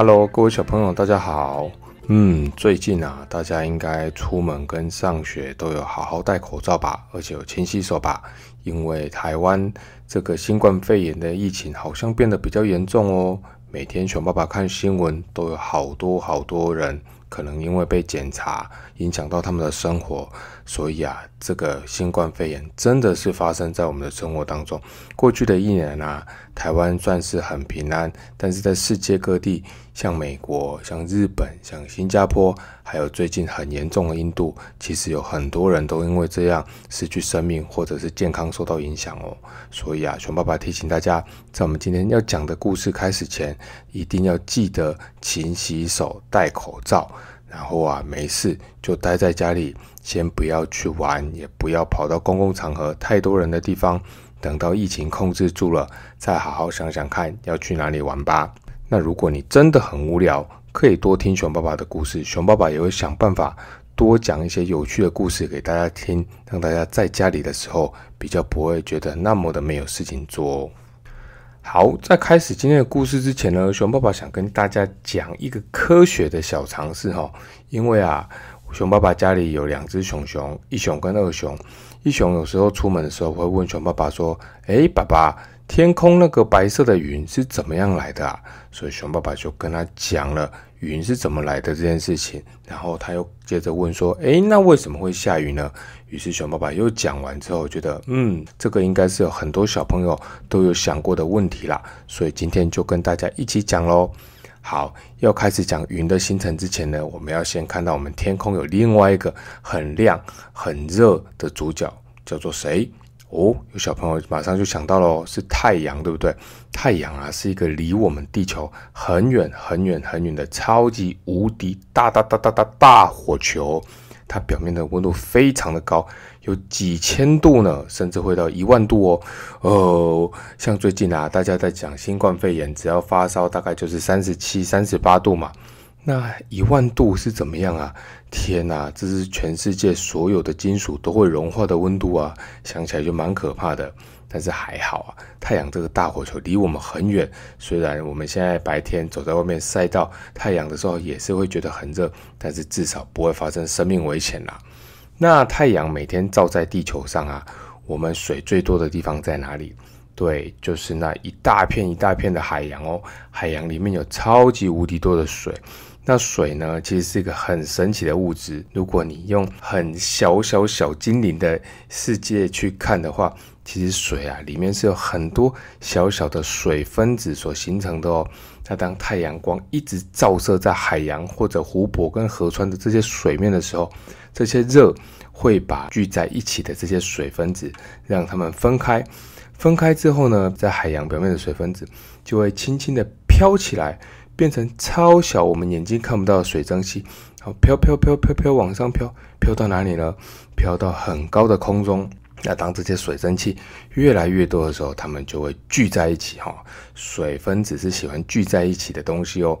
Hello，各位小朋友，大家好。嗯，最近啊，大家应该出门跟上学都有好好戴口罩吧，而且有勤洗手吧。因为台湾这个新冠肺炎的疫情好像变得比较严重哦。每天熊爸爸看新闻，都有好多好多人。可能因为被检查影响到他们的生活，所以啊，这个新冠肺炎真的是发生在我们的生活当中。过去的一年啊，台湾算是很平安，但是在世界各地，像美国、像日本、像新加坡，还有最近很严重的印度，其实有很多人都因为这样失去生命或者是健康受到影响哦。所以啊，熊爸爸提醒大家，在我们今天要讲的故事开始前，一定要记得勤洗手、戴口罩。然后啊，没事就待在家里，先不要去玩，也不要跑到公共场合、太多人的地方。等到疫情控制住了，再好好想想看要去哪里玩吧。那如果你真的很无聊，可以多听熊爸爸的故事，熊爸爸也会想办法多讲一些有趣的故事给大家听，让大家在家里的时候比较不会觉得那么的没有事情做哦。好，在开始今天的故事之前呢，熊爸爸想跟大家讲一个科学的小常识哈。因为啊，熊爸爸家里有两只熊熊，一熊跟二熊。一熊有时候出门的时候会问熊爸爸说：“诶，爸爸，天空那个白色的云是怎么样来的啊？”所以熊爸爸就跟他讲了云是怎么来的这件事情。然后他又接着问说：“诶，那为什么会下雨呢？”于是熊爸爸又讲完之后，觉得嗯，这个应该是有很多小朋友都有想过的问题啦，所以今天就跟大家一起讲喽。好，要开始讲云的形成之前呢，我们要先看到我们天空有另外一个很亮、很热的主角，叫做谁？哦，有小朋友马上就想到了，是太阳，对不对？太阳啊，是一个离我们地球很远、很远、很远的超级无敌大大大大大大火球。它表面的温度非常的高，有几千度呢，甚至会到一万度哦。哦，像最近啊，大家在讲新冠肺炎，只要发烧大概就是三十七、三十八度嘛。那一万度是怎么样啊？天哪，这是全世界所有的金属都会融化的温度啊！想起来就蛮可怕的。但是还好啊，太阳这个大火球离我们很远，虽然我们现在白天走在外面晒到太阳的时候也是会觉得很热，但是至少不会发生生命危险啦。那太阳每天照在地球上啊，我们水最多的地方在哪里？对，就是那一大片一大片的海洋哦。海洋里面有超级无敌多的水。那水呢，其实是一个很神奇的物质。如果你用很小小小精灵的世界去看的话，其实水啊，里面是有很多小小的水分子所形成的哦。那当太阳光一直照射在海洋或者湖泊跟河川的这些水面的时候，这些热会把聚在一起的这些水分子让它们分开。分开之后呢，在海洋表面的水分子就会轻轻的飘起来，变成超小我们眼睛看不到的水蒸气，然后飘飘飘飘飘往上飘，飘到哪里呢？飘到很高的空中。那当这些水蒸气越来越多的时候，它们就会聚在一起哈。水分子是喜欢聚在一起的东西哦，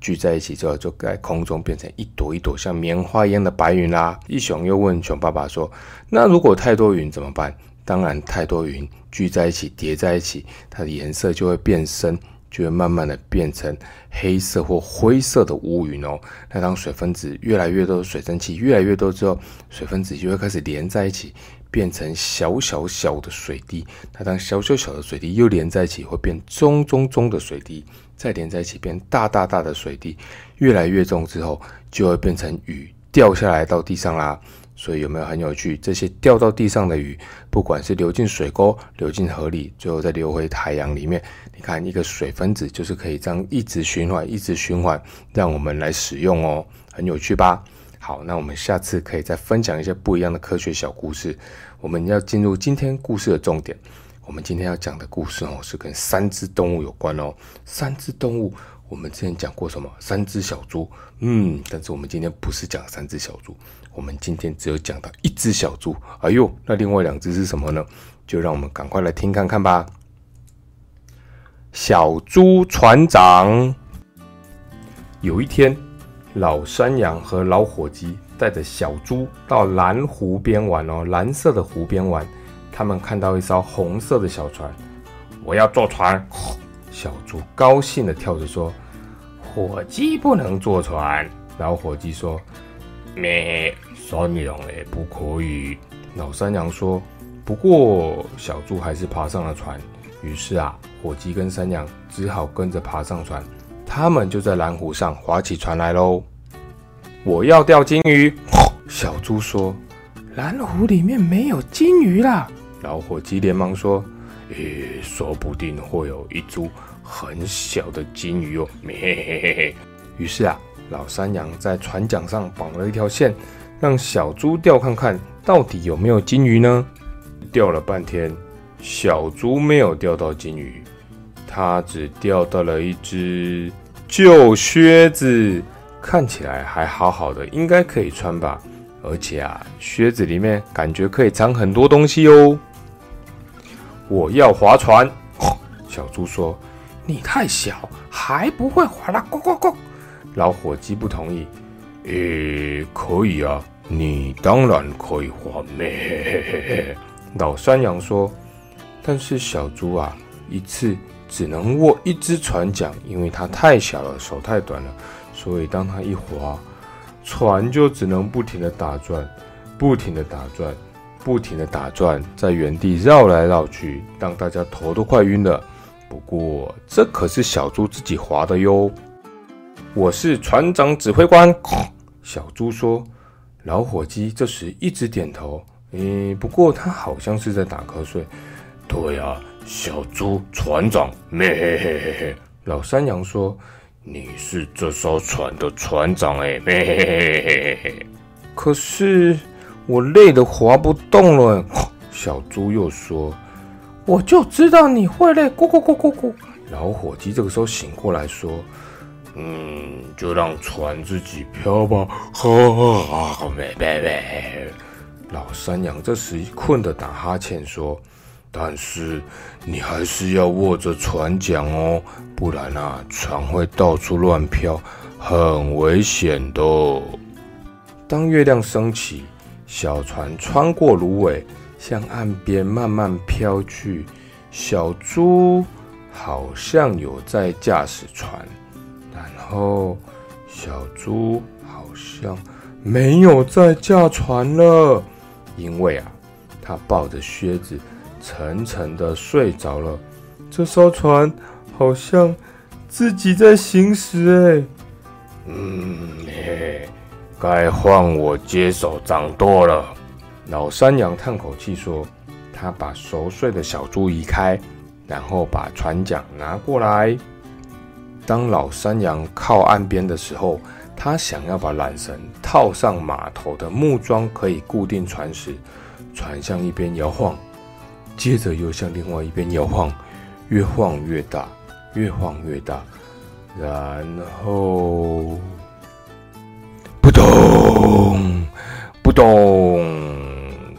聚在一起之后就在空中变成一朵一朵像棉花一样的白云啦。一熊又问熊爸爸说：“那如果太多云怎么办？”当然，太多云聚在一起叠在一起，它的颜色就会变深，就会慢慢的变成黑色或灰色的乌云哦。那当水分子越来越多，水蒸气越来越多之后，水分子就会开始连在一起。变成小小小的水滴，它当小小小的水滴又连在一起，会变中中中的水滴，再连在一起变大大大的水滴，越来越重之后，就会变成雨掉下来到地上啦。所以有没有很有趣？这些掉到地上的雨，不管是流进水沟、流进河里，最后再流回海洋里面，你看一个水分子就是可以这样一直循环，一直循环，让我们来使用哦，很有趣吧？好，那我们下次可以再分享一些不一样的科学小故事。我们要进入今天故事的重点。我们今天要讲的故事哦，是跟三只动物有关哦。三只动物，我们之前讲过什么？三只小猪。嗯，但是我们今天不是讲三只小猪，我们今天只有讲到一只小猪。哎呦，那另外两只是什么呢？就让我们赶快来听看看吧。小猪船长，有一天。老山羊和老伙计带着小猪到蓝湖边玩哦，蓝色的湖边玩。他们看到一艘红色的小船，我要坐船。小猪高兴地跳着说：“火鸡不能坐船。老伙计说：“咩，山羊也不可以。”老山羊说：“不过小猪还是爬上了船。”于是啊，火鸡跟山羊只好跟着爬上船。他们就在蓝湖上划起船来喽。我要钓金鱼。小猪说：“蓝湖里面没有金鱼啦。”老火鸡连忙说：“诶，说不定会有一株很小的金鱼哦。”于是啊，老山羊在船桨上绑了一条线，让小猪钓看看到底有没有金鱼呢？钓了半天，小猪没有钓到金鱼，它只钓到了一只。旧靴子看起来还好好的，应该可以穿吧？而且啊，靴子里面感觉可以藏很多东西哦。我要划船，小猪说：“你太小，还不会划啦！”咕咕咕，老伙计不同意。诶，可以啊，你当然可以划咩？老山羊说：“但是小猪啊，一次。”只能握一只船桨，因为它太小了，手太短了，所以当它一划，船就只能不停的打转，不停的打转，不停的打转，在原地绕来绕去，让大家头都快晕了。不过这可是小猪自己划的哟。我是船长指挥官，小猪说。老伙计这时一直点头，诶，不过他好像是在打瞌睡。对呀。小猪船长，咩？老山羊说：“你是这艘船的船长哎，咩？”可是我累得划不动了。小猪又说：“我就知道你会累。”咕咕咕咕咕。老伙计这个时候醒过来说：“嗯，就让船自己飘吧。”哈哈哈！咩咩咩。老山羊这时困得打哈欠说。但是你还是要握着船桨哦，不然啊，船会到处乱飘，很危险的。当月亮升起，小船穿过芦苇，向岸边慢慢飘去。小猪好像有在驾驶船，然后小猪好像没有在驾船了，因为啊，它抱着靴子。沉沉的睡着了，这艘船好像自己在行驶哎。嗯，嘿，该换我接手掌舵了。老山羊叹口气说：“他把熟睡的小猪移开，然后把船桨拿过来。当老山羊靠岸边的时候，他想要把缆绳套上码头的木桩，可以固定船时，船向一边摇晃。”接着又向另外一边摇晃，越晃越大，越晃越大，然后扑通扑通，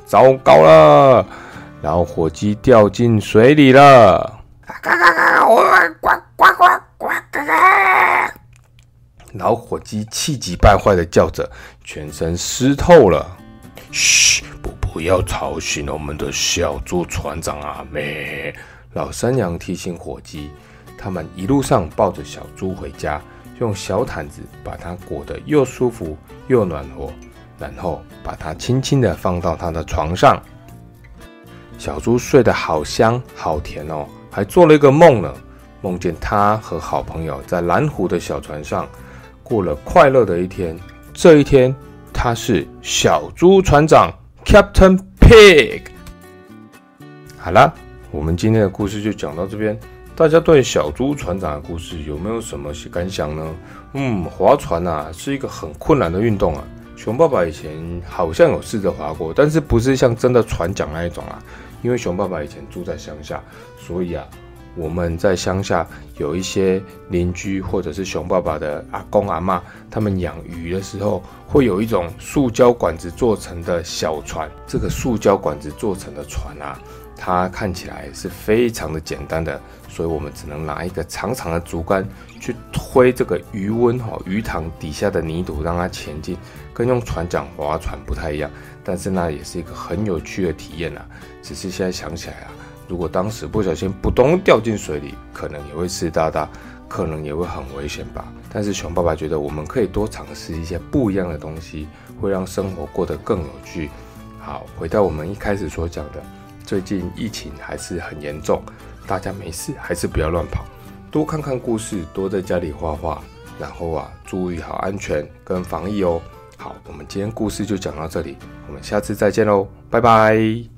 糟糕了！老火鸡掉进水里了！嘎嘎嘎！我呱呱呱呱嘎嘎！老火鸡气急败坏的叫着，全身湿透了。嘘，不不要吵醒了我们的小猪船长啊！咩，老山羊提醒伙计，他们一路上抱着小猪回家，用小毯子把它裹得又舒服又暖和，然后把它轻轻地放到他的床上。小猪睡得好香好甜哦，还做了一个梦呢，梦见他和好朋友在蓝湖的小船上过了快乐的一天。这一天。他是小猪船长 Captain Pig。好了，我们今天的故事就讲到这边。大家对小猪船长的故事有没有什么感想呢？嗯，划船啊是一个很困难的运动啊。熊爸爸以前好像有试着划过，但是不是像真的船桨那一种啊？因为熊爸爸以前住在乡下，所以啊。我们在乡下有一些邻居，或者是熊爸爸的阿公阿妈，他们养鱼的时候会有一种塑胶管子做成的小船。这个塑胶管子做成的船啊，它看起来是非常的简单的，所以我们只能拿一个长长的竹竿去推这个鱼温哈鱼塘底下的泥土，让它前进，跟用船桨划船不太一样，但是呢，也是一个很有趣的体验啊。只是现在想起来啊。如果当时不小心扑通掉进水里，可能也会湿哒哒，可能也会很危险吧。但是熊爸爸觉得我们可以多尝试一些不一样的东西，会让生活过得更有趣。好，回到我们一开始所讲的，最近疫情还是很严重，大家没事还是不要乱跑，多看看故事，多在家里画画，然后啊，注意好安全跟防疫哦。好，我们今天故事就讲到这里，我们下次再见喽，拜拜。